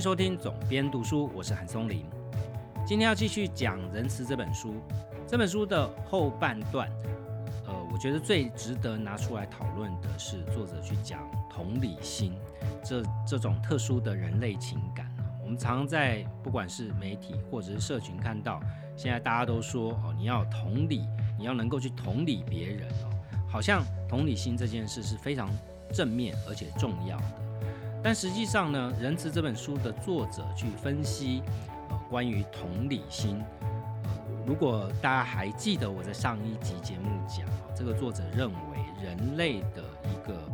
收听总编读书，我是韩松林。今天要继续讲《仁慈》这本书。这本书的后半段，呃，我觉得最值得拿出来讨论的是作者去讲同理心这这种特殊的人类情感我们常常在不管是媒体或者是社群看到，现在大家都说哦，你要同理，你要能够去同理别人哦，好像同理心这件事是非常正面而且重要的。但实际上呢，《仁慈》这本书的作者去分析呃关于同理心。呃如果大家还记得我在上一集节目讲，这个作者认为人类的一个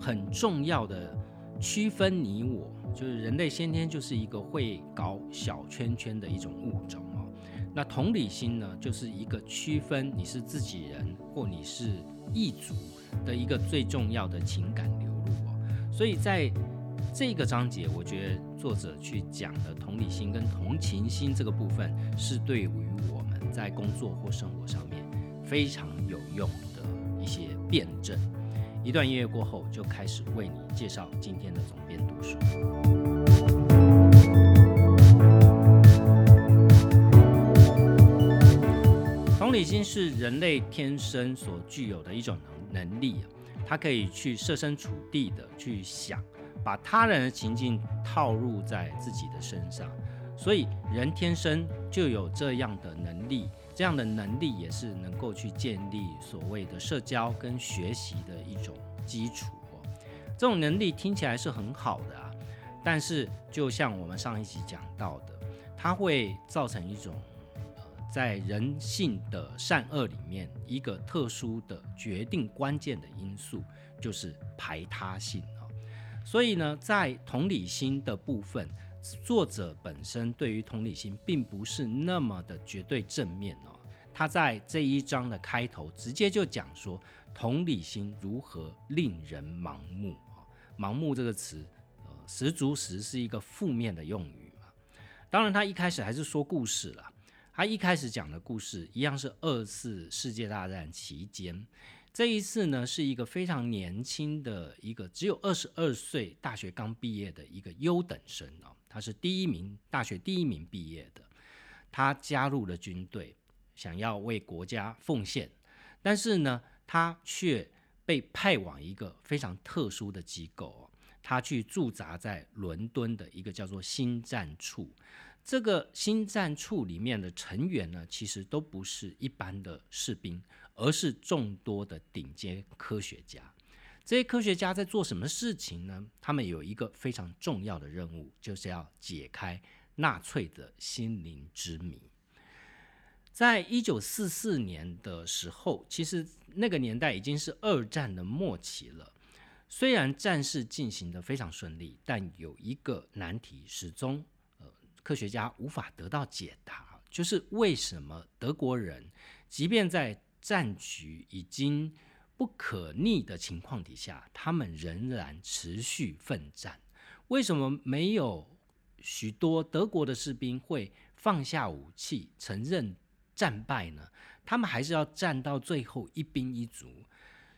很重要的区分你我，就是人类先天就是一个会搞小圈圈的一种物种哦。那同理心呢，就是一个区分你是自己人或你是异族的一个最重要的情感流露哦。所以在这个章节，我觉得作者去讲的同理心跟同情心这个部分，是对于我们。在工作或生活上面非常有用的一些辩证。一段音乐过后，就开始为你介绍今天的总编读书。同理心是人类天生所具有的一种能能力，它可以去设身处地的去想，把他人的情境套入在自己的身上。所以人天生就有这样的能力，这样的能力也是能够去建立所谓的社交跟学习的一种基础。这种能力听起来是很好的啊，但是就像我们上一集讲到的，它会造成一种呃在人性的善恶里面一个特殊的决定关键的因素，就是排他性。所以呢，在同理心的部分。作者本身对于同理心并不是那么的绝对正面哦。他在这一章的开头直接就讲说，同理心如何令人盲目啊？盲目这个词，呃，十足十是一个负面的用语嘛。当然，他一开始还是说故事了。他一开始讲的故事一样是二次世界大战期间。这一次呢，是一个非常年轻的一个只有二十二岁，大学刚毕业的一个优等生哦。他是第一名，大学第一名毕业的。他加入了军队，想要为国家奉献，但是呢，他却被派往一个非常特殊的机构。他去驻扎在伦敦的一个叫做新战处。这个新战处里面的成员呢，其实都不是一般的士兵，而是众多的顶尖科学家。这些科学家在做什么事情呢？他们有一个非常重要的任务，就是要解开纳粹的心灵之谜。在一九四四年的时候，其实那个年代已经是二战的末期了。虽然战事进行的非常顺利，但有一个难题始终呃科学家无法得到解答，就是为什么德国人即便在战局已经不可逆的情况底下，他们仍然持续奋战。为什么没有许多德国的士兵会放下武器，承认战败呢？他们还是要战到最后一兵一卒。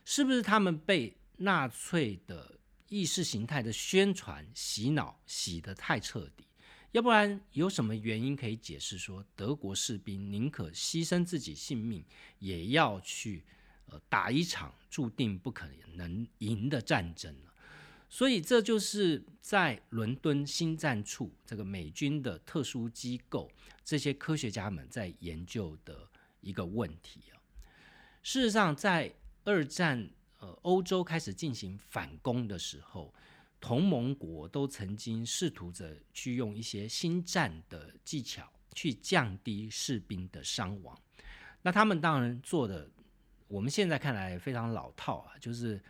是不是他们被纳粹的意识形态的宣传洗脑洗得太彻底？要不然有什么原因可以解释说德国士兵宁可牺牲自己性命，也要去？呃，打一场注定不可能赢的战争呢，所以这就是在伦敦新战处这个美军的特殊机构，这些科学家们在研究的一个问题啊。事实上，在二战呃欧洲开始进行反攻的时候，同盟国都曾经试图着去用一些新战的技巧去降低士兵的伤亡。那他们当然做的。我们现在看来非常老套啊，就是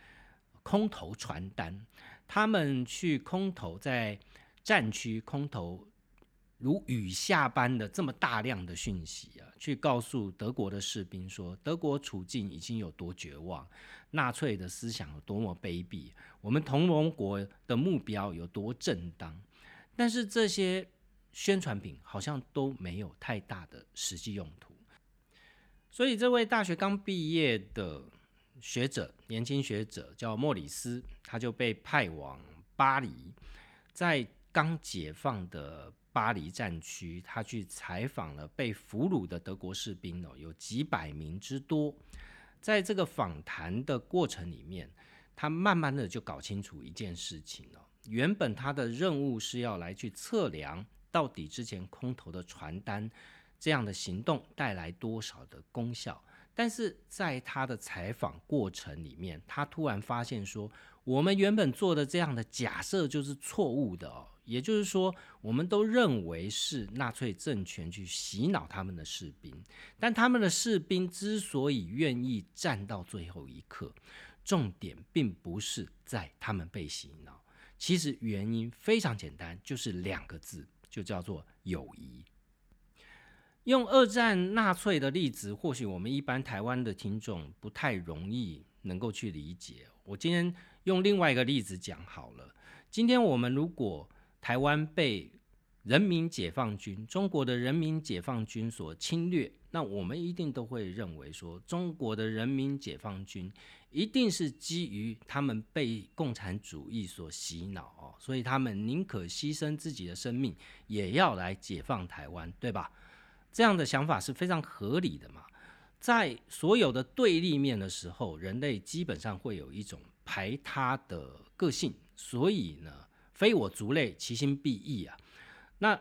空投传单，他们去空投在战区空投如雨下般的这么大量的讯息啊，去告诉德国的士兵说，德国处境已经有多绝望，纳粹的思想有多么卑鄙，我们同盟国的目标有多正当，但是这些宣传品好像都没有太大的实际用途。所以，这位大学刚毕业的学者，年轻学者叫莫里斯，他就被派往巴黎，在刚解放的巴黎战区，他去采访了被俘虏的德国士兵哦，有几百名之多。在这个访谈的过程里面，他慢慢的就搞清楚一件事情哦。原本他的任务是要来去测量到底之前空投的传单这样的行动带来多少的功效，但是在他的采访过程里面，他突然发现说，我们原本做的这样的假设就是错误的哦。也就是说，我们都认为是纳粹政权去洗脑他们的士兵，但他们的士兵之所以愿意战到最后一刻，重点并不是在他们被洗脑，其实原因非常简单，就是两个字，就叫做友谊。用二战纳粹的例子，或许我们一般台湾的听众不太容易能够去理解。我今天用另外一个例子讲好了。今天我们如果台湾被人民解放军、中国的人民解放军所侵略，那我们一定都会认为说，中国的人民解放军一定是基于他们被共产主义所洗脑哦，所以他们宁可牺牲自己的生命，也要来解放台湾，对吧？这样的想法是非常合理的嘛。在所有的对立面的时候，人类基本上会有一种排他的个性，所以呢。非我族类，其心必异啊！那，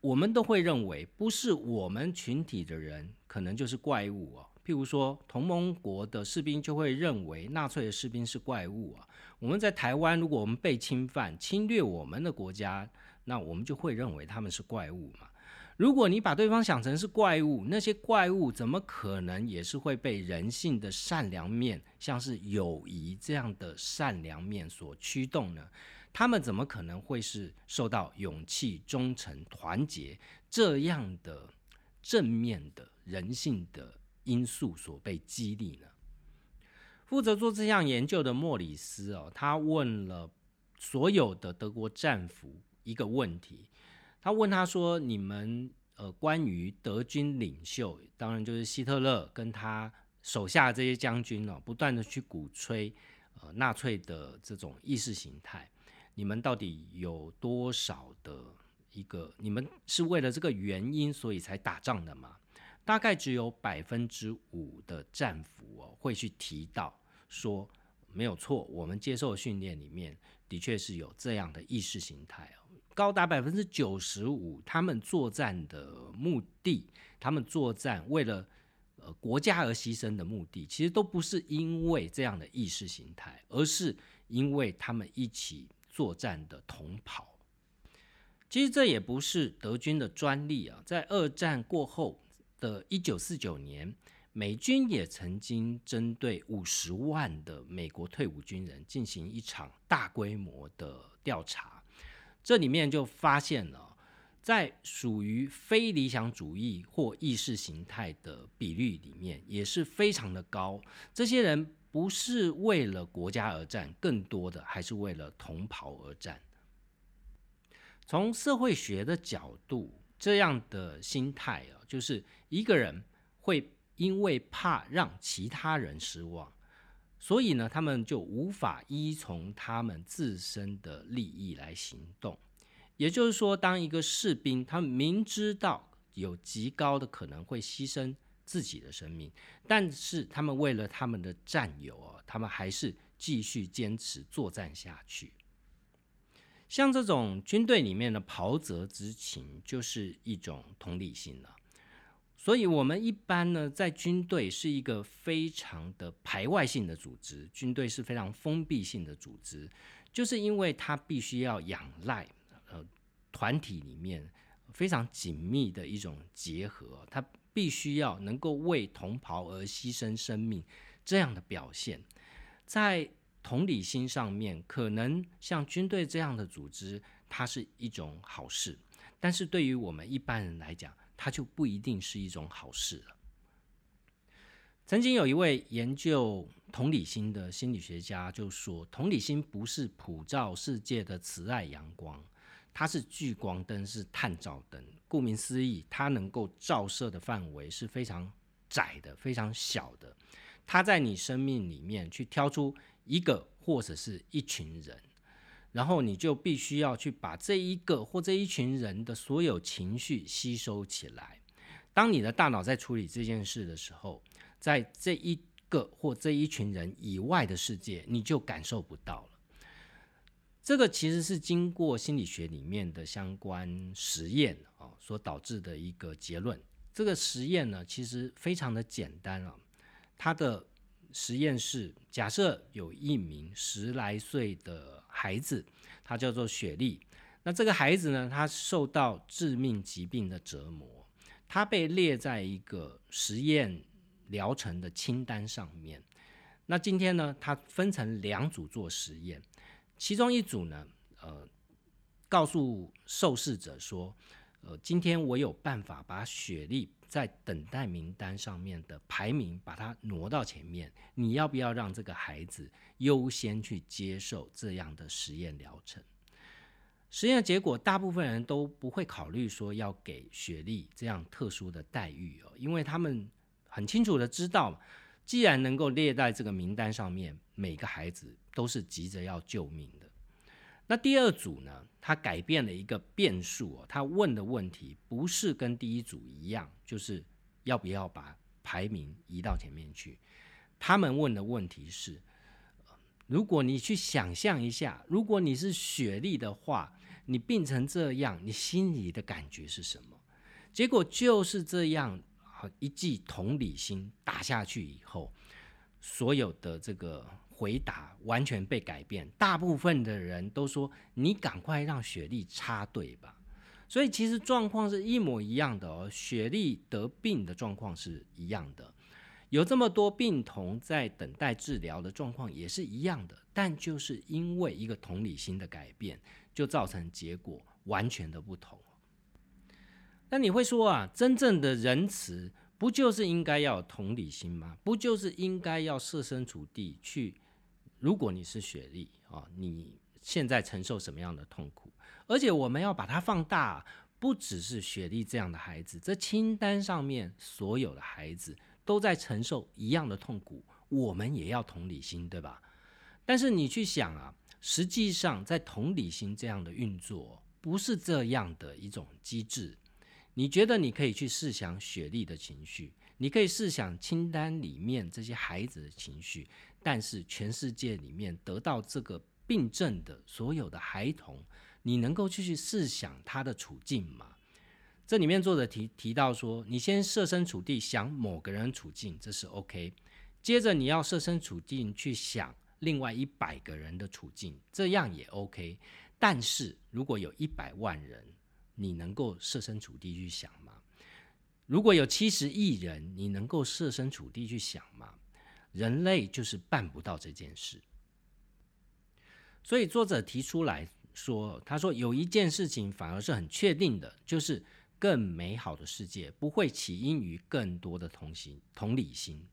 我们都会认为，不是我们群体的人，可能就是怪物哦。譬如说，同盟国的士兵就会认为纳粹的士兵是怪物啊。我们在台湾，如果我们被侵犯、侵略我们的国家，那我们就会认为他们是怪物嘛。如果你把对方想成是怪物，那些怪物怎么可能也是会被人性的善良面，像是友谊这样的善良面所驱动呢？他们怎么可能会是受到勇气、忠诚、团结这样的正面的人性的因素所被激励呢？负责做这项研究的莫里斯哦，他问了所有的德国战俘一个问题，他问他说：“你们呃，关于德军领袖，当然就是希特勒跟他手下这些将军哦，不断的去鼓吹呃纳粹的这种意识形态。”你们到底有多少的一个？你们是为了这个原因所以才打仗的吗？大概只有百分之五的战俘哦会去提到说没有错，我们接受训练里面的确是有这样的意识形态哦。高达百分之九十五，他们作战的目的，他们作战为了呃国家而牺牲的目的，其实都不是因为这样的意识形态，而是因为他们一起。作战的同袍，其实这也不是德军的专利啊。在二战过后的一九四九年，美军也曾经针对五十万的美国退伍军人进行一场大规模的调查，这里面就发现了，在属于非理想主义或意识形态的比率里面也是非常的高，这些人。不是为了国家而战，更多的还是为了同袍而战。从社会学的角度，这样的心态啊，就是一个人会因为怕让其他人失望，所以呢，他们就无法依从他们自身的利益来行动。也就是说，当一个士兵他明知道有极高的可能会牺牲。自己的生命，但是他们为了他们的战友哦，他们还是继续坚持作战下去。像这种军队里面的袍泽之情，就是一种同理心了。所以，我们一般呢，在军队是一个非常的排外性的组织，军队是非常封闭性的组织，就是因为它必须要仰赖呃团体里面非常紧密的一种结合，它。必须要能够为同袍而牺牲生命，这样的表现，在同理心上面，可能像军队这样的组织，它是一种好事；但是对于我们一般人来讲，它就不一定是一种好事了。曾经有一位研究同理心的心理学家就说：“同理心不是普照世界的慈爱阳光。”它是聚光灯，是探照灯。顾名思义，它能够照射的范围是非常窄的、非常小的。它在你生命里面去挑出一个或者是一群人，然后你就必须要去把这一个或这一群人的所有情绪吸收起来。当你的大脑在处理这件事的时候，在这一个或这一群人以外的世界，你就感受不到了。这个其实是经过心理学里面的相关实验啊所导致的一个结论。这个实验呢，其实非常的简单啊。它的实验是假设有一名十来岁的孩子，他叫做雪莉。那这个孩子呢，他受到致命疾病的折磨，他被列在一个实验疗程的清单上面。那今天呢，他分成两组做实验，其中一组呢，呃，告诉受试者说。呃，今天我有办法把雪莉在等待名单上面的排名，把它挪到前面。你要不要让这个孩子优先去接受这样的实验疗程？实验结果，大部分人都不会考虑说要给雪莉这样特殊的待遇哦，因为他们很清楚的知道，既然能够列在这个名单上面，每个孩子都是急着要救命的。那第二组呢？他改变了一个变数哦。他问的问题不是跟第一组一样，就是要不要把排名移到前面去。他们问的问题是：如果你去想象一下，如果你是雪莉的话，你病成这样，你心里的感觉是什么？结果就是这样，一记同理心打下去以后，所有的这个。回答完全被改变，大部分的人都说：“你赶快让雪莉插队吧。”所以其实状况是一模一样的哦。雪莉得病的状况是一样的，有这么多病童在等待治疗的状况也是一样的，但就是因为一个同理心的改变，就造成结果完全的不同。那你会说啊，真正的仁慈不就是应该要有同理心吗？不就是应该要设身处地去？如果你是雪莉啊，你现在承受什么样的痛苦？而且我们要把它放大，不只是雪莉这样的孩子，这清单上面所有的孩子都在承受一样的痛苦，我们也要同理心，对吧？但是你去想啊，实际上在同理心这样的运作，不是这样的一种机制。你觉得你可以去试想雪莉的情绪，你可以试想清单里面这些孩子的情绪。但是全世界里面得到这个病症的所有的孩童，你能够去去试想他的处境吗？这里面作者提提到说，你先设身处地想某个人处境，这是 OK。接着你要设身处地去想另外一百个人的处境，这样也 OK。但是如果有一百万人，你能够设身处地去想吗？如果有七十亿人，你能够设身处地去想吗？人类就是办不到这件事，所以作者提出来说：“他说有一件事情反而是很确定的，就是更美好的世界不会起因于更多的同心同理心，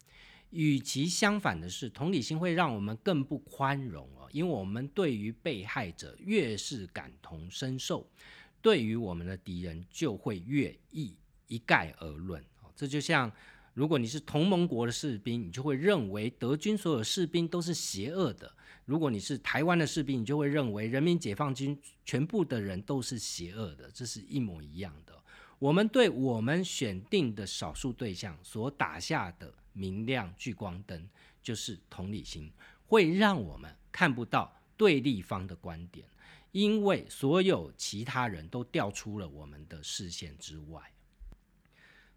与其相反的是，同理心会让我们更不宽容哦，因为我们对于被害者越是感同身受，对于我们的敌人就会越一一概而论这就像。”如果你是同盟国的士兵，你就会认为德军所有士兵都是邪恶的；如果你是台湾的士兵，你就会认为人民解放军全部的人都是邪恶的。这是一模一样的。我们对我们选定的少数对象所打下的明亮聚光灯，就是同理心，会让我们看不到对立方的观点，因为所有其他人都掉出了我们的视线之外。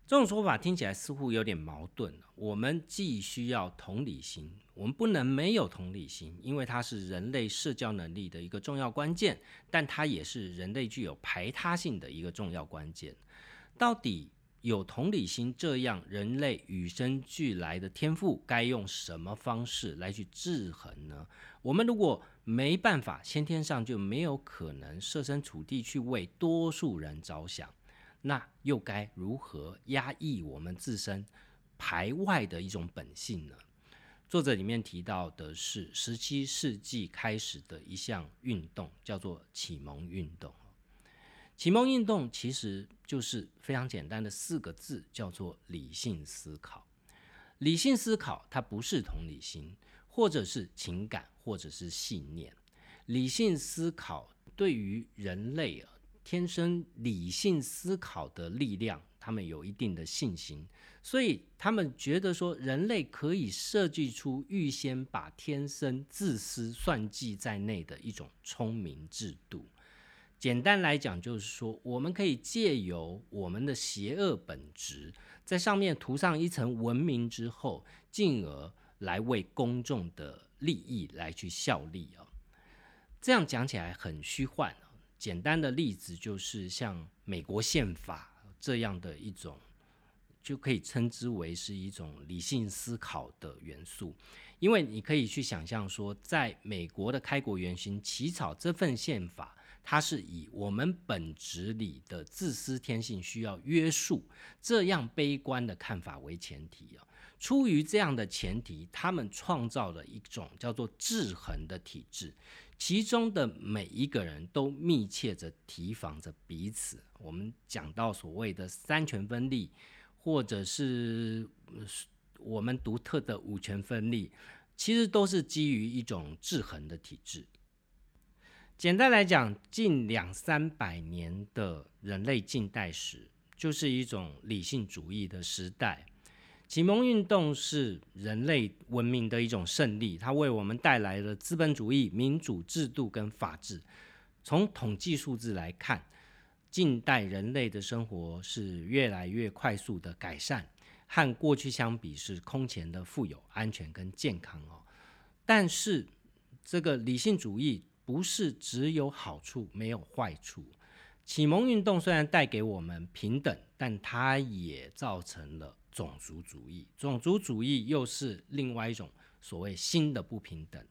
这种说法听起来似乎有点矛盾。我们既需要同理心，我们不能没有同理心，因为它是人类社交能力的一个重要关键，但它也是人类具有排他性的一个重要关键。到底有同理心这样人类与生俱来的天赋，该用什么方式来去制衡呢？我们如果没办法，先天上就没有可能设身处地去为多数人着想。那又该如何压抑我们自身排外的一种本性呢？作者里面提到的是十七世纪开始的一项运动，叫做启蒙运动。启蒙运动其实就是非常简单的四个字，叫做理性思考。理性思考它不是同理心，或者是情感，或者是信念。理性思考对于人类啊天生理性思考的力量，他们有一定的信心，所以他们觉得说人类可以设计出预先把天生自私算计在内的一种聪明制度。简单来讲，就是说我们可以借由我们的邪恶本质，在上面涂上一层文明之后，进而来为公众的利益来去效力啊。这样讲起来很虚幻。简单的例子就是像美国宪法这样的一种，就可以称之为是一种理性思考的元素。因为你可以去想象说，在美国的开国元勋起草这份宪法。它是以我们本质里的自私天性需要约束这样悲观的看法为前提啊，出于这样的前提，他们创造了一种叫做制衡的体制，其中的每一个人都密切着提防着彼此。我们讲到所谓的三权分立，或者是我们独特的五权分立，其实都是基于一种制衡的体制。简单来讲，近两三百年的人类近代史就是一种理性主义的时代。启蒙运动是人类文明的一种胜利，它为我们带来了资本主义、民主制度跟法治。从统计数字来看，近代人类的生活是越来越快速的改善，和过去相比是空前的富有、安全跟健康哦。但是这个理性主义。不是只有好处没有坏处。启蒙运动虽然带给我们平等，但它也造成了种族主义。种族主义又是另外一种所谓新的不平等。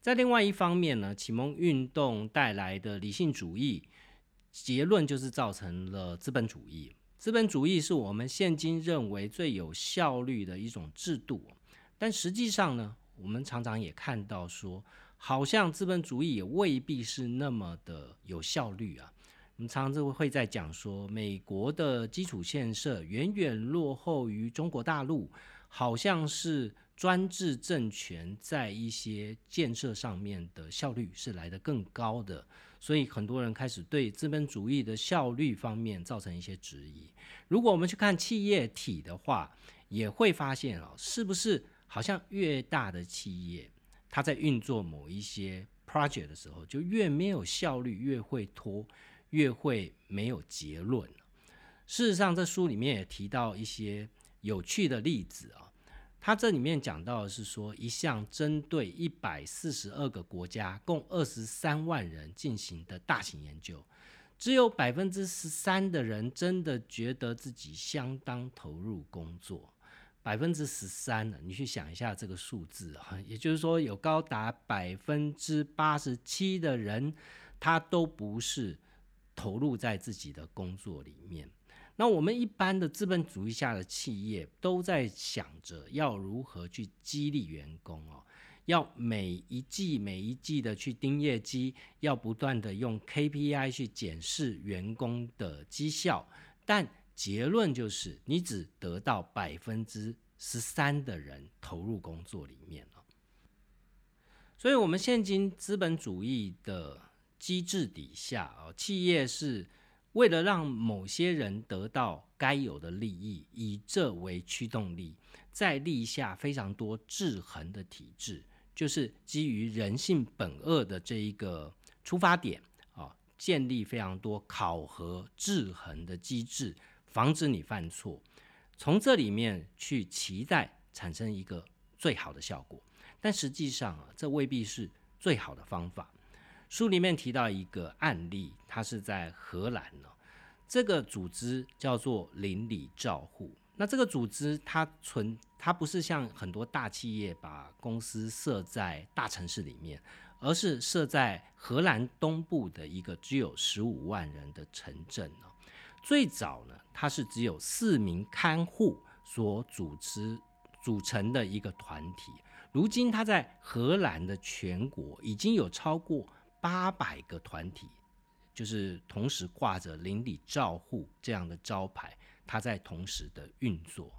在另外一方面呢，启蒙运动带来的理性主义结论就是造成了资本主义。资本主义是我们现今认为最有效率的一种制度，但实际上呢，我们常常也看到说。好像资本主义也未必是那么的有效率啊。我们常常就会在讲说，美国的基础建设远远落后于中国大陆，好像是专制政权在一些建设上面的效率是来得更高的，所以很多人开始对资本主义的效率方面造成一些质疑。如果我们去看企业体的话，也会发现啊，是不是好像越大的企业？它在运作某一些 project 的时候，就越没有效率，越会拖，越会没有结论。事实上，这书里面也提到一些有趣的例子啊。他这里面讲到的是说，一项针对一百四十二个国家、共二十三万人进行的大型研究，只有百分之十三的人真的觉得自己相当投入工作。百分之十三呢，你去想一下这个数字啊，也就是说有高达百分之八十七的人，他都不是投入在自己的工作里面。那我们一般的资本主义下的企业都在想着要如何去激励员工哦，要每一季每一季的去盯业绩，要不断的用 KPI 去检视员工的绩效，但。结论就是，你只得到百分之十三的人投入工作里面了。所以，我们现今资本主义的机制底下啊，企业是为了让某些人得到该有的利益，以这为驱动力，在立下非常多制衡的体制，就是基于人性本恶的这一个出发点啊，建立非常多考核制衡的机制。防止你犯错，从这里面去期待产生一个最好的效果，但实际上啊，这未必是最好的方法。书里面提到一个案例，它是在荷兰呢，这个组织叫做邻里照护。那这个组织它存，它不是像很多大企业把公司设在大城市里面，而是设在荷兰东部的一个只有十五万人的城镇呢。最早呢，它是只有四名看护所组织组成的一个团体。如今，它在荷兰的全国已经有超过八百个团体，就是同时挂着邻里照护这样的招牌，它在同时的运作。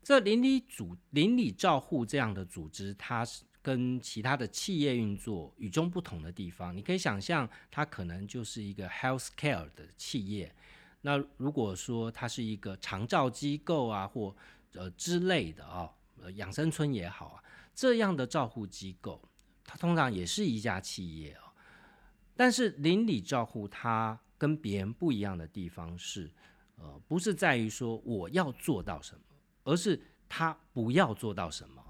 这邻里组邻里照护这样的组织，它是跟其他的企业运作与众不同的地方。你可以想象，它可能就是一个 health care 的企业。那如果说它是一个长照机构啊，或呃之类的啊，呃养生村也好啊，这样的照护机构，它通常也是一家企业哦。但是邻里照护它跟别人不一样的地方是，呃，不是在于说我要做到什么，而是他不要做到什么。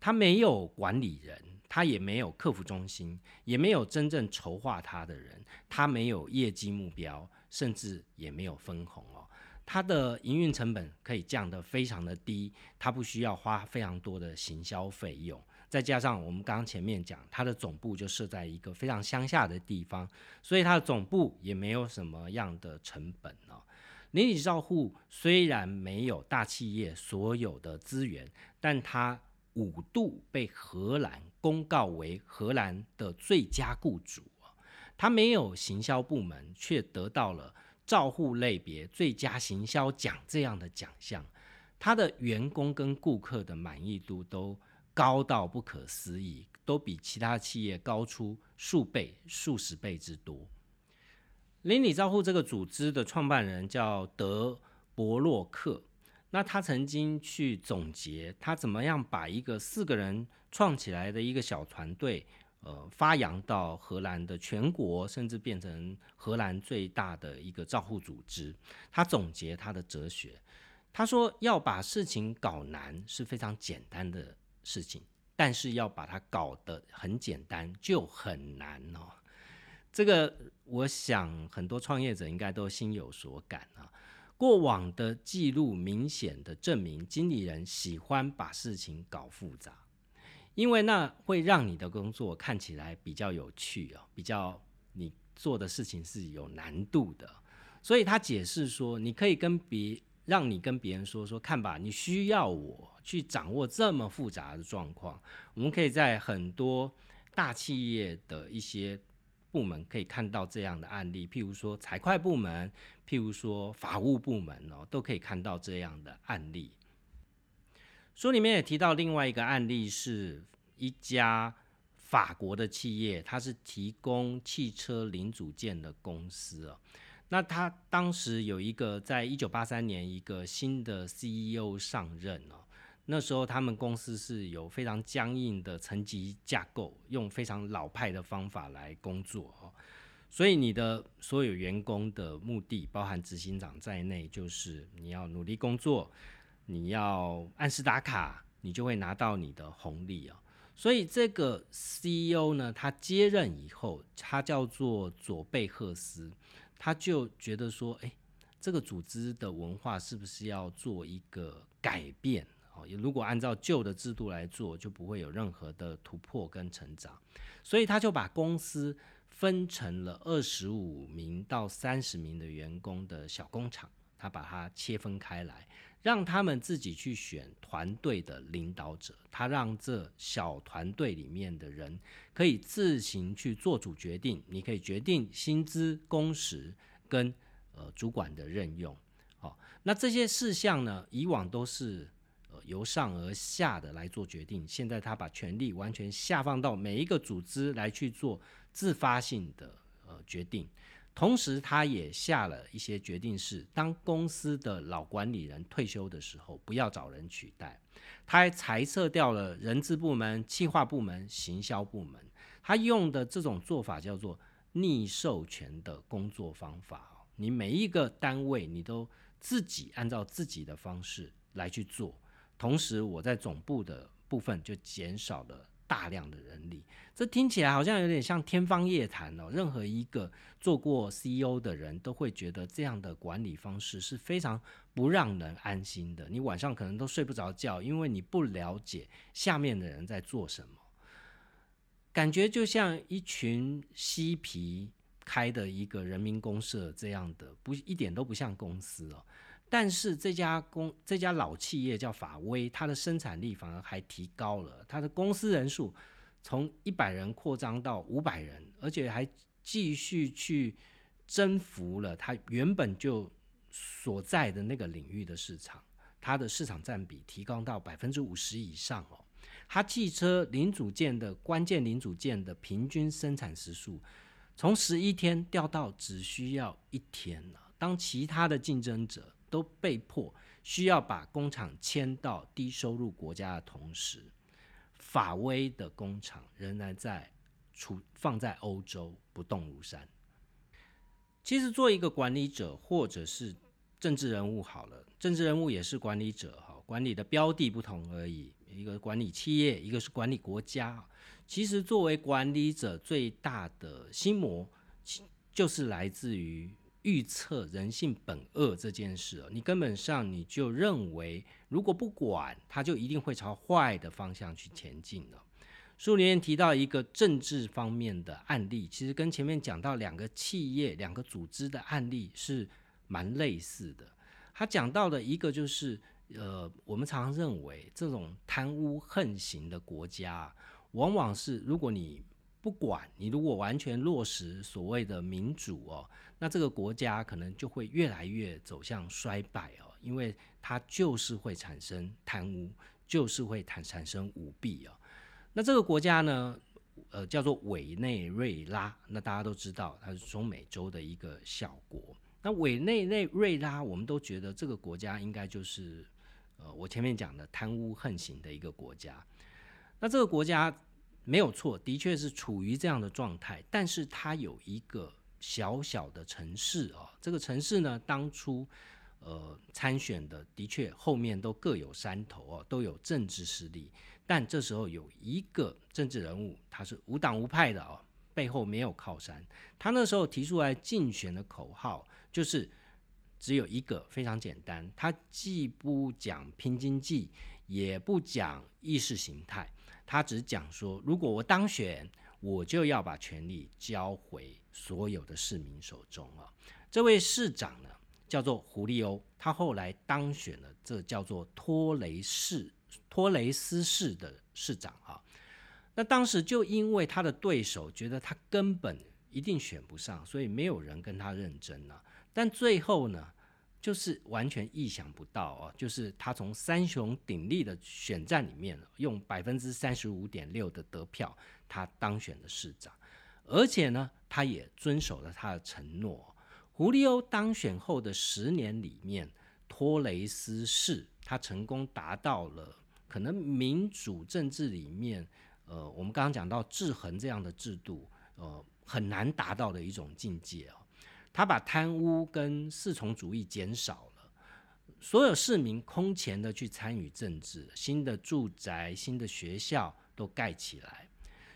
他没有管理人，他也没有客服中心，也没有真正筹划他的人，他没有业绩目标。甚至也没有分红哦，它的营运成本可以降得非常的低，它不需要花非常多的行销费用，再加上我们刚刚前面讲，它的总部就设在一个非常乡下的地方，所以它的总部也没有什么样的成本哦。邻里照护虽然没有大企业所有的资源，但它五度被荷兰公告为荷兰的最佳雇主。他没有行销部门，却得到了照护类别最佳行销奖这样的奖项。他的员工跟顾客的满意度都高到不可思议，都比其他企业高出数倍、数十倍之多。邻里照护这个组织的创办人叫德伯洛克，那他曾经去总结他怎么样把一个四个人创起来的一个小团队。呃，发扬到荷兰的全国，甚至变成荷兰最大的一个照护组织。他总结他的哲学，他说要把事情搞难是非常简单的事情，但是要把它搞得很简单就很难哦。这个我想很多创业者应该都心有所感啊。过往的记录明显的证明，经理人喜欢把事情搞复杂。因为那会让你的工作看起来比较有趣哦，比较你做的事情是有难度的，所以他解释说，你可以跟别让你跟别人说说看吧，你需要我去掌握这么复杂的状况，我们可以在很多大企业的一些部门可以看到这样的案例，譬如说财会部门，譬如说法务部门哦，都可以看到这样的案例。书里面也提到另外一个案例，是一家法国的企业，它是提供汽车零组件的公司哦。那他当时有一个，在一九八三年，一个新的 CEO 上任哦。那时候他们公司是有非常僵硬的层级架构，用非常老派的方法来工作哦。所以你的所有员工的目的，包含执行长在内，就是你要努力工作。你要按时打卡，你就会拿到你的红利哦。所以这个 CEO 呢，他接任以后，他叫做佐贝赫斯，他就觉得说，哎，这个组织的文化是不是要做一个改变？哦，如果按照旧的制度来做，就不会有任何的突破跟成长。所以他就把公司分成了二十五名到三十名的员工的小工厂，他把它切分开来。让他们自己去选团队的领导者，他让这小团队里面的人可以自行去做主决定。你可以决定薪资、工时跟呃主管的任用。好，那这些事项呢，以往都是呃由上而下的来做决定，现在他把权力完全下放到每一个组织来去做自发性的呃决定。同时，他也下了一些决定，是当公司的老管理人退休的时候，不要找人取代。他还裁撤掉了人资部门、企划部门、行销部门。他用的这种做法叫做逆授权的工作方法。你每一个单位，你都自己按照自己的方式来去做。同时，我在总部的部分就减少了。大量的人力，这听起来好像有点像天方夜谭哦。任何一个做过 CEO 的人都会觉得这样的管理方式是非常不让人安心的。你晚上可能都睡不着觉，因为你不了解下面的人在做什么，感觉就像一群嬉皮开的一个人民公社这样的，不一点都不像公司哦。但是这家公这家老企业叫法威，它的生产力反而还提高了，它的公司人数从一百人扩张到五百人，而且还继续去征服了它原本就所在的那个领域的市场，它的市场占比提高到百分之五十以上哦。它汽车零组件的关键零组件的平均生产时数，从十一天掉到只需要一天了。当其他的竞争者都被迫需要把工厂迁到低收入国家的同时，法威的工厂仍然在处放在欧洲不动如山。其实做一个管理者或者是政治人物好了，政治人物也是管理者哈，管理的标的不同而已。一个管理企业，一个是管理国家。其实作为管理者，最大的心魔就是来自于。预测人性本恶这件事哦，你根本上你就认为，如果不管，它就一定会朝坏的方向去前进了。书里面提到一个政治方面的案例，其实跟前面讲到两个企业、两个组织的案例是蛮类似的。他讲到的一个就是，呃，我们常常认为这种贪污横行的国家，往往是如果你不管你如果完全落实所谓的民主哦，那这个国家可能就会越来越走向衰败哦，因为它就是会产生贪污，就是会产产生舞弊哦。那这个国家呢，呃，叫做委内瑞拉，那大家都知道它是中美洲的一个小国。那委内内瑞拉，我们都觉得这个国家应该就是呃，我前面讲的贪污横行的一个国家。那这个国家。没有错，的确是处于这样的状态。但是它有一个小小的城市啊，这个城市呢，当初呃参选的的确后面都各有山头哦，都有政治势力。但这时候有一个政治人物，他是无党无派的哦，背后没有靠山。他那时候提出来竞选的口号就是只有一个，非常简单，他既不讲拼经济，也不讲意识形态。他只讲说，如果我当选，我就要把权力交回所有的市民手中啊。这位市长呢，叫做胡利欧，他后来当选了，这叫做托雷市托雷斯市的市长啊。那当时就因为他的对手觉得他根本一定选不上，所以没有人跟他认真了。但最后呢？就是完全意想不到哦，就是他从三雄鼎立的选战里面，用百分之三十五点六的得票，他当选了市长，而且呢，他也遵守了他的承诺。胡利欧当选后的十年里面，托雷斯市他成功达到了可能民主政治里面，呃，我们刚刚讲到制衡这样的制度，呃，很难达到的一种境界哦。他把贪污跟四重主义减少了，所有市民空前的去参与政治，新的住宅、新的学校都盖起来。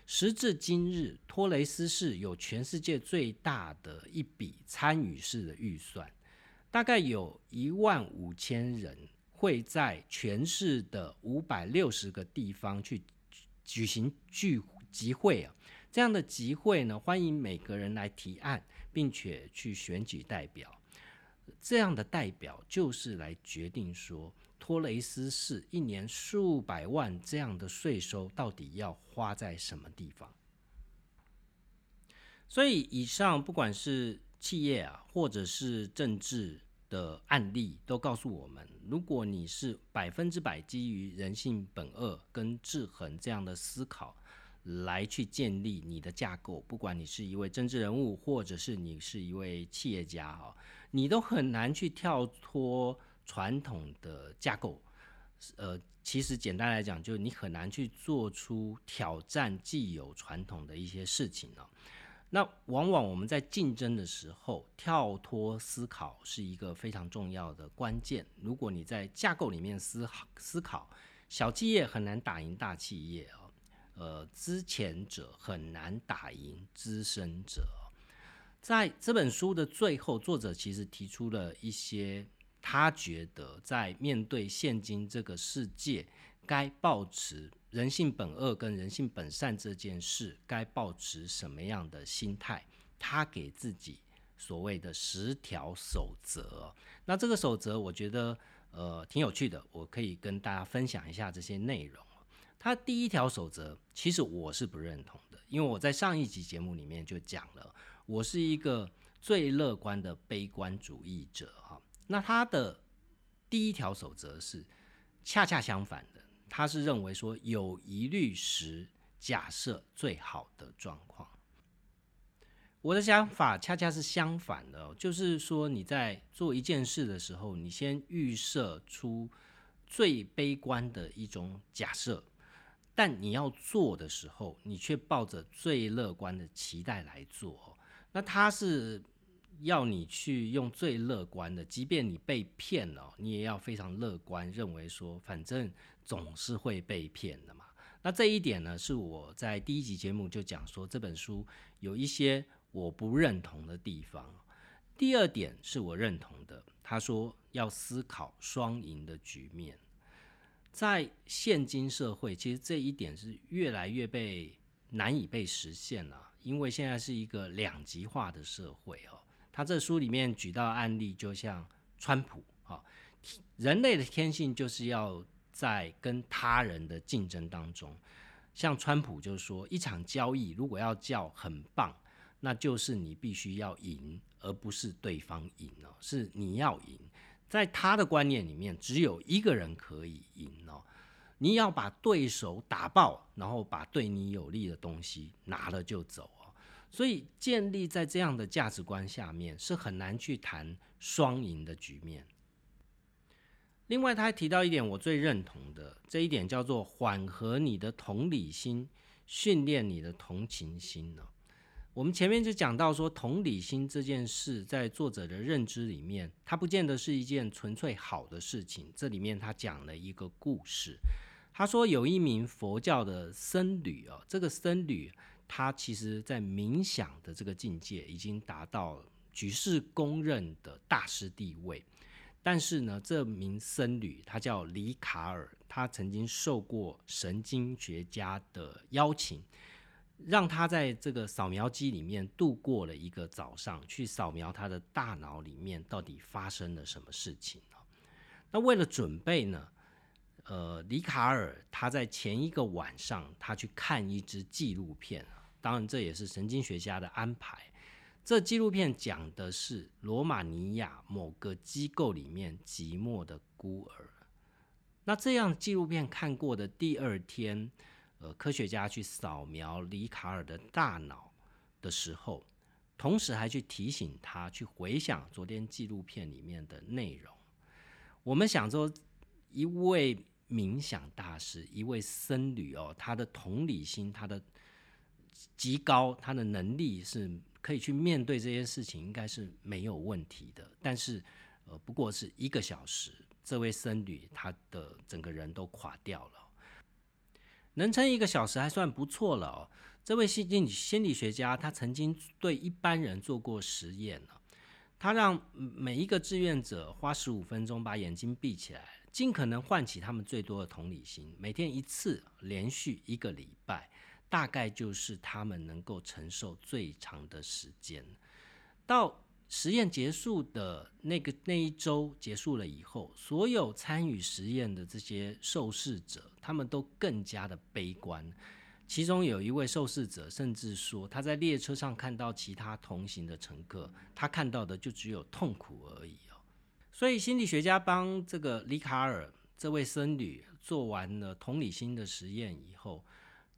时至今日，托雷斯市有全世界最大的一笔参与式的预算，大概有一万五千人会在全市的五百六十个地方去举行聚集会啊。这样的集会呢，欢迎每个人来提案。并且去选举代表，这样的代表就是来决定说，托雷斯市一年数百万这样的税收到底要花在什么地方。所以，以上不管是企业啊，或者是政治的案例，都告诉我们，如果你是百分之百基于人性本恶跟制衡这样的思考。来去建立你的架构，不管你是一位政治人物，或者是你是一位企业家哈，你都很难去跳脱传统的架构。呃，其实简单来讲，就是你很难去做出挑战既有传统的一些事情啊。那往往我们在竞争的时候，跳脱思考是一个非常重要的关键。如果你在架构里面思思考，小企业很难打赢大企业啊。呃，资前者很难打赢资深者。在这本书的最后，作者其实提出了一些他觉得在面对现今这个世界，该保持人性本恶跟人性本善这件事，该保持什么样的心态？他给自己所谓的十条守则。那这个守则，我觉得呃挺有趣的，我可以跟大家分享一下这些内容。他第一条守则，其实我是不认同的，因为我在上一集节目里面就讲了，我是一个最乐观的悲观主义者哈。那他的第一条守则是恰恰相反的，他是认为说有疑虑时假设最好的状况。我的想法恰恰是相反的，就是说你在做一件事的时候，你先预设出最悲观的一种假设，但你要做的时候，你却抱着最乐观的期待来做。那他是要你去用最乐观的，即便你被骗了，你也要非常乐观，认为说反正总是会被骗的嘛。那这一点呢，是我在第一集节目就讲说这本书有一些。我不认同的地方，第二点是我认同的。他说要思考双赢的局面，在现今社会，其实这一点是越来越被难以被实现了，因为现在是一个两极化的社会哦。他这书里面举到案例，就像川普啊，人类的天性就是要在跟他人的竞争当中，像川普就是说，一场交易如果要叫很棒。那就是你必须要赢，而不是对方赢哦，是你要赢。在他的观念里面，只有一个人可以赢哦。你要把对手打爆，然后把对你有利的东西拿了就走。所以建立在这样的价值观下面，是很难去谈双赢的局面。另外，他还提到一点我最认同的这一点，叫做缓和你的同理心，训练你的同情心呢。我们前面就讲到说，同理心这件事，在作者的认知里面，它不见得是一件纯粹好的事情。这里面他讲了一个故事，他说有一名佛教的僧侣哦，这个僧侣他其实在冥想的这个境界已经达到举世公认的大师地位，但是呢，这名僧侣他叫里卡尔，他曾经受过神经学家的邀请。让他在这个扫描机里面度过了一个早上，去扫描他的大脑里面到底发生了什么事情那为了准备呢，呃，里卡尔他在前一个晚上，他去看一支纪录片当然这也是神经学家的安排。这纪录片讲的是罗马尼亚某个机构里面寂寞的孤儿。那这样纪录片看过的第二天。呃，科学家去扫描里卡尔的大脑的时候，同时还去提醒他去回想昨天纪录片里面的内容。我们想说，一位冥想大师，一位僧侣哦，他的同理心，他的极高，他的能力是可以去面对这些事情，应该是没有问题的。但是，呃，不过是一个小时，这位僧侣他的整个人都垮掉了。能撑一个小时还算不错了哦。这位心理心理学家，他曾经对一般人做过实验了。他让每一个志愿者花十五分钟把眼睛闭起来，尽可能唤起他们最多的同理心。每天一次，连续一个礼拜，大概就是他们能够承受最长的时间。到实验结束的那个那一周结束了以后，所有参与实验的这些受试者，他们都更加的悲观。其中有一位受试者甚至说，他在列车上看到其他同行的乘客，他看到的就只有痛苦而已哦。所以心理学家帮这个里卡尔这位僧侣做完了同理心的实验以后，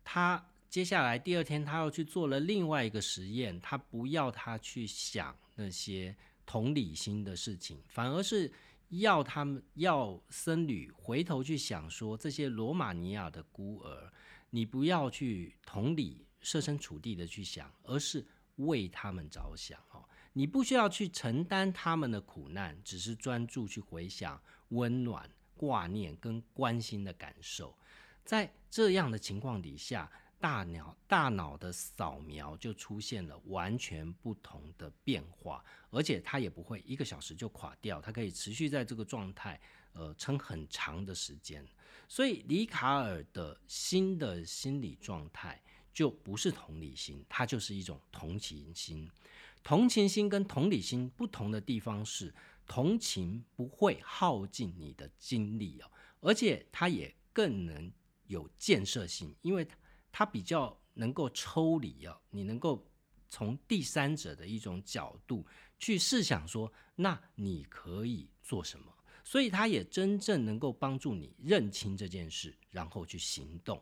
他接下来第二天他又去做了另外一个实验，他不要他去想。那些同理心的事情，反而是要他们要僧侣回头去想说，这些罗马尼亚的孤儿，你不要去同理设身处地的去想，而是为他们着想哦。你不需要去承担他们的苦难，只是专注去回想温暖、挂念跟关心的感受。在这样的情况底下。大脑大脑的扫描就出现了完全不同的变化，而且它也不会一个小时就垮掉，它可以持续在这个状态，呃，撑很长的时间。所以，里卡尔的新的心理状态就不是同理心，它就是一种同情心。同情心跟同理心不同的地方是，同情不会耗尽你的精力哦，而且它也更能有建设性，因为。它比较能够抽离啊，你能够从第三者的一种角度去试想说，那你可以做什么？所以它也真正能够帮助你认清这件事，然后去行动。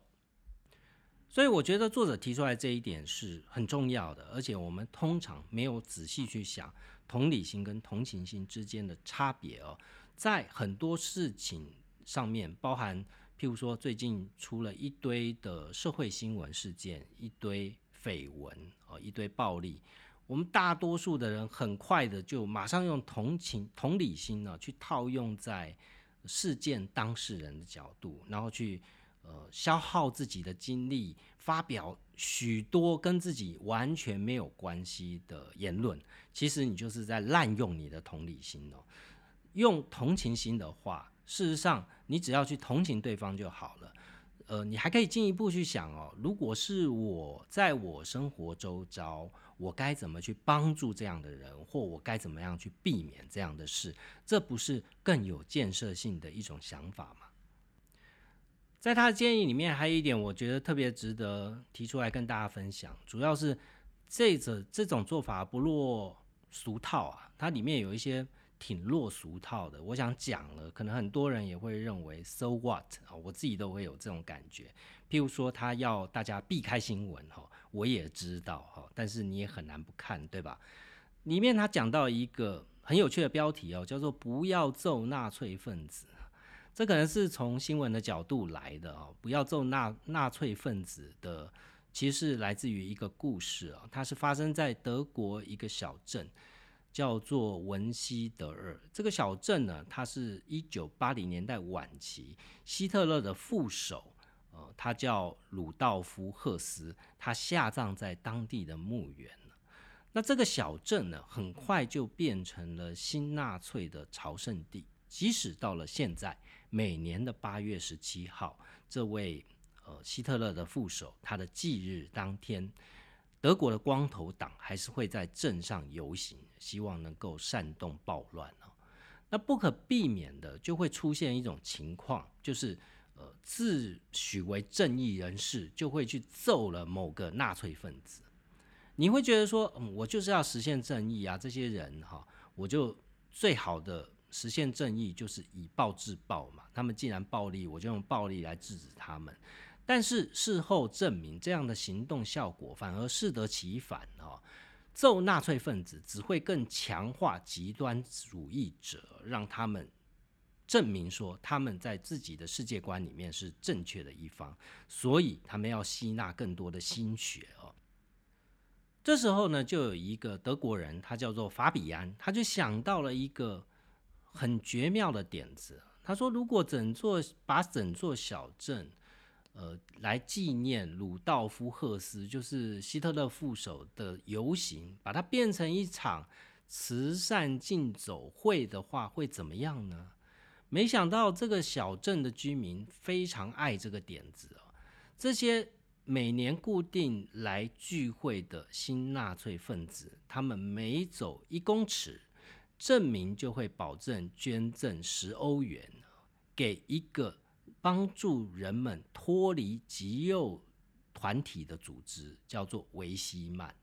所以我觉得作者提出来这一点是很重要的，而且我们通常没有仔细去想同理心跟同情心之间的差别哦，在很多事情上面，包含譬如说最近出了一堆的社会新闻事件，一堆绯闻哦，一堆暴力，我们大多数的人很快的就马上用同情同理心呢去套用在事件当事人的角度，然后去。呃，消耗自己的精力，发表许多跟自己完全没有关系的言论，其实你就是在滥用你的同理心哦。用同情心的话，事实上你只要去同情对方就好了。呃，你还可以进一步去想哦，如果是我在我生活周遭，我该怎么去帮助这样的人，或我该怎么样去避免这样的事？这不是更有建设性的一种想法吗？在他的建议里面，还有一点我觉得特别值得提出来跟大家分享，主要是这个这种做法不落俗套啊，它里面有一些挺落俗套的。我想讲了，可能很多人也会认为 so what 啊，我自己都会有这种感觉。譬如说，他要大家避开新闻哈，我也知道哈，但是你也很难不看，对吧？里面他讲到一个很有趣的标题哦，叫做“不要揍纳粹分子”。这可能是从新闻的角度来的哦，不要揍纳纳粹分子的，其实是来自于一个故事啊，它是发生在德国一个小镇，叫做文西德尔。这个小镇呢，它是一九八零年代晚期，希特勒的副手，呃，他叫鲁道夫·赫斯，他下葬在当地的墓园那这个小镇呢，很快就变成了新纳粹的朝圣地，即使到了现在。每年的八月十七号，这位呃希特勒的副手，他的忌日当天，德国的光头党还是会在镇上游行，希望能够煽动暴乱哦。那不可避免的就会出现一种情况，就是呃自诩为正义人士，就会去揍了某个纳粹分子。你会觉得说，嗯，我就是要实现正义啊，这些人哈，我就最好的。实现正义就是以暴制暴嘛，他们既然暴力，我就用暴力来制止他们。但是事后证明，这样的行动效果反而适得其反哦。揍纳粹分子只会更强化极端主义者，让他们证明说他们在自己的世界观里面是正确的一方，所以他们要吸纳更多的心血哦。这时候呢，就有一个德国人，他叫做法比安，他就想到了一个。很绝妙的点子，他说：“如果整座把整座小镇，呃，来纪念鲁道夫·赫斯，就是希特勒副手的游行，把它变成一场慈善竞走会的话，会怎么样呢？”没想到这个小镇的居民非常爱这个点子哦。这些每年固定来聚会的新纳粹分子，他们每走一公尺。证明就会保证捐赠十欧元给一个帮助人们脱离极右团体的组织，叫做维希曼。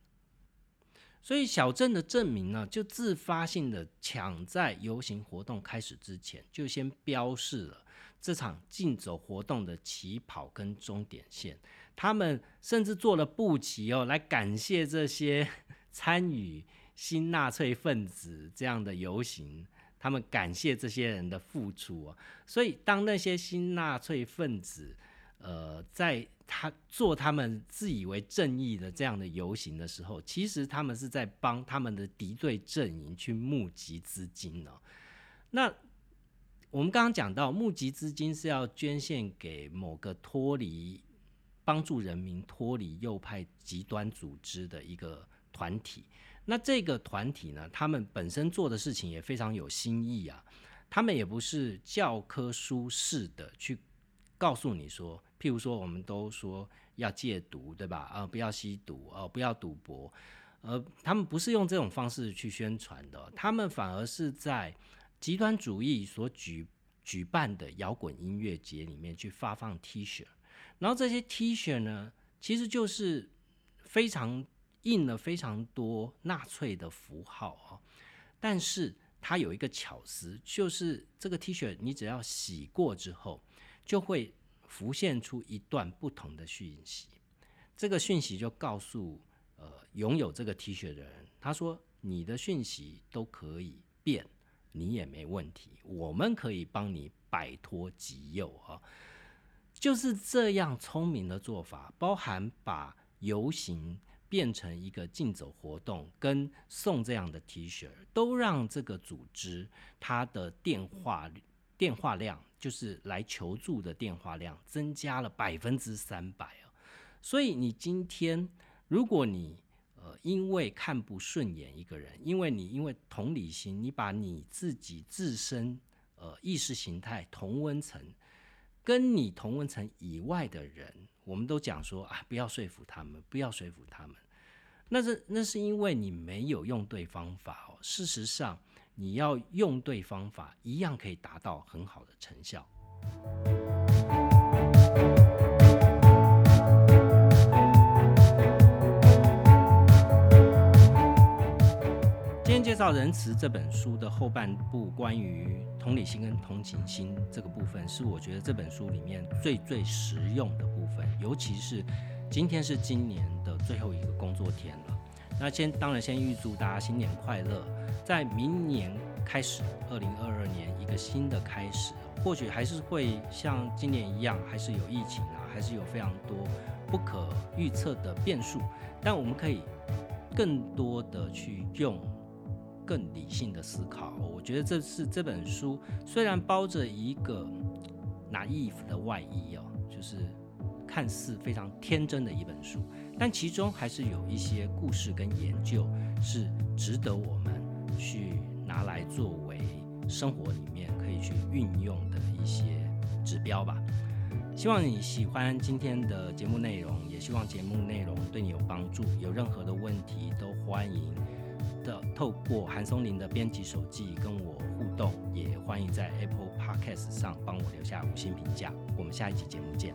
所以小镇的证明呢，就自发性的抢在游行活动开始之前，就先标示了这场竞走活动的起跑跟终点线。他们甚至做了布旗哦，来感谢这些参与。新纳粹分子这样的游行，他们感谢这些人的付出啊。所以，当那些新纳粹分子，呃，在他做他们自以为正义的这样的游行的时候，其实他们是在帮他们的敌对阵营去募集资金哦。那我们刚刚讲到，募集资金是要捐献给某个脱离、帮助人民脱离右派极端组织的一个团体。那这个团体呢，他们本身做的事情也非常有新意啊。他们也不是教科书式的去告诉你说，譬如说，我们都说要戒毒，对吧？呃，不要吸毒，呃，不要赌博，呃，他们不是用这种方式去宣传的。他们反而是在极端主义所举举办的摇滚音乐节里面去发放 T 恤，然后这些 T 恤呢，其实就是非常。印了非常多纳粹的符号啊，但是它有一个巧思，就是这个 T 恤你只要洗过之后，就会浮现出一段不同的讯息。这个讯息就告诉呃拥有这个 T 恤的人，他说你的讯息都可以变，你也没问题，我们可以帮你摆脱极右啊。就是这样聪明的做法，包含把游行变成一个竞走活动，跟送这样的 T 恤，都让这个组织它的电话电话量，就是来求助的电话量增加了百分之三百啊。所以你今天，如果你呃因为看不顺眼一个人，因为你因为同理心，你把你自己自身呃意识形态同温层。跟你同温层以外的人，我们都讲说啊，不要说服他们，不要说服他们。那是那是因为你没有用对方法哦。事实上，你要用对方法，一样可以达到很好的成效。今天介绍仁慈这本书的后半部，关于同理心跟同情心这个部分，是我觉得这本书里面最最实用的部分。尤其是今天是今年的最后一个工作天了，那先当然先预祝大家新年快乐。在明年开始，二零二二年一个新的开始，或许还是会像今年一样，还是有疫情啊，还是有非常多不可预测的变数，但我们可以更多的去用。更理性的思考，我觉得这是这本书虽然包着一个 naive 的外衣哦，就是看似非常天真的一本书，但其中还是有一些故事跟研究是值得我们去拿来作为生活里面可以去运用的一些指标吧。希望你喜欢今天的节目内容，也希望节目内容对你有帮助。有任何的问题都欢迎。的透过韩松林的编辑手记跟我互动，也欢迎在 Apple Podcast 上帮我留下五星评价。我们下一期节目见。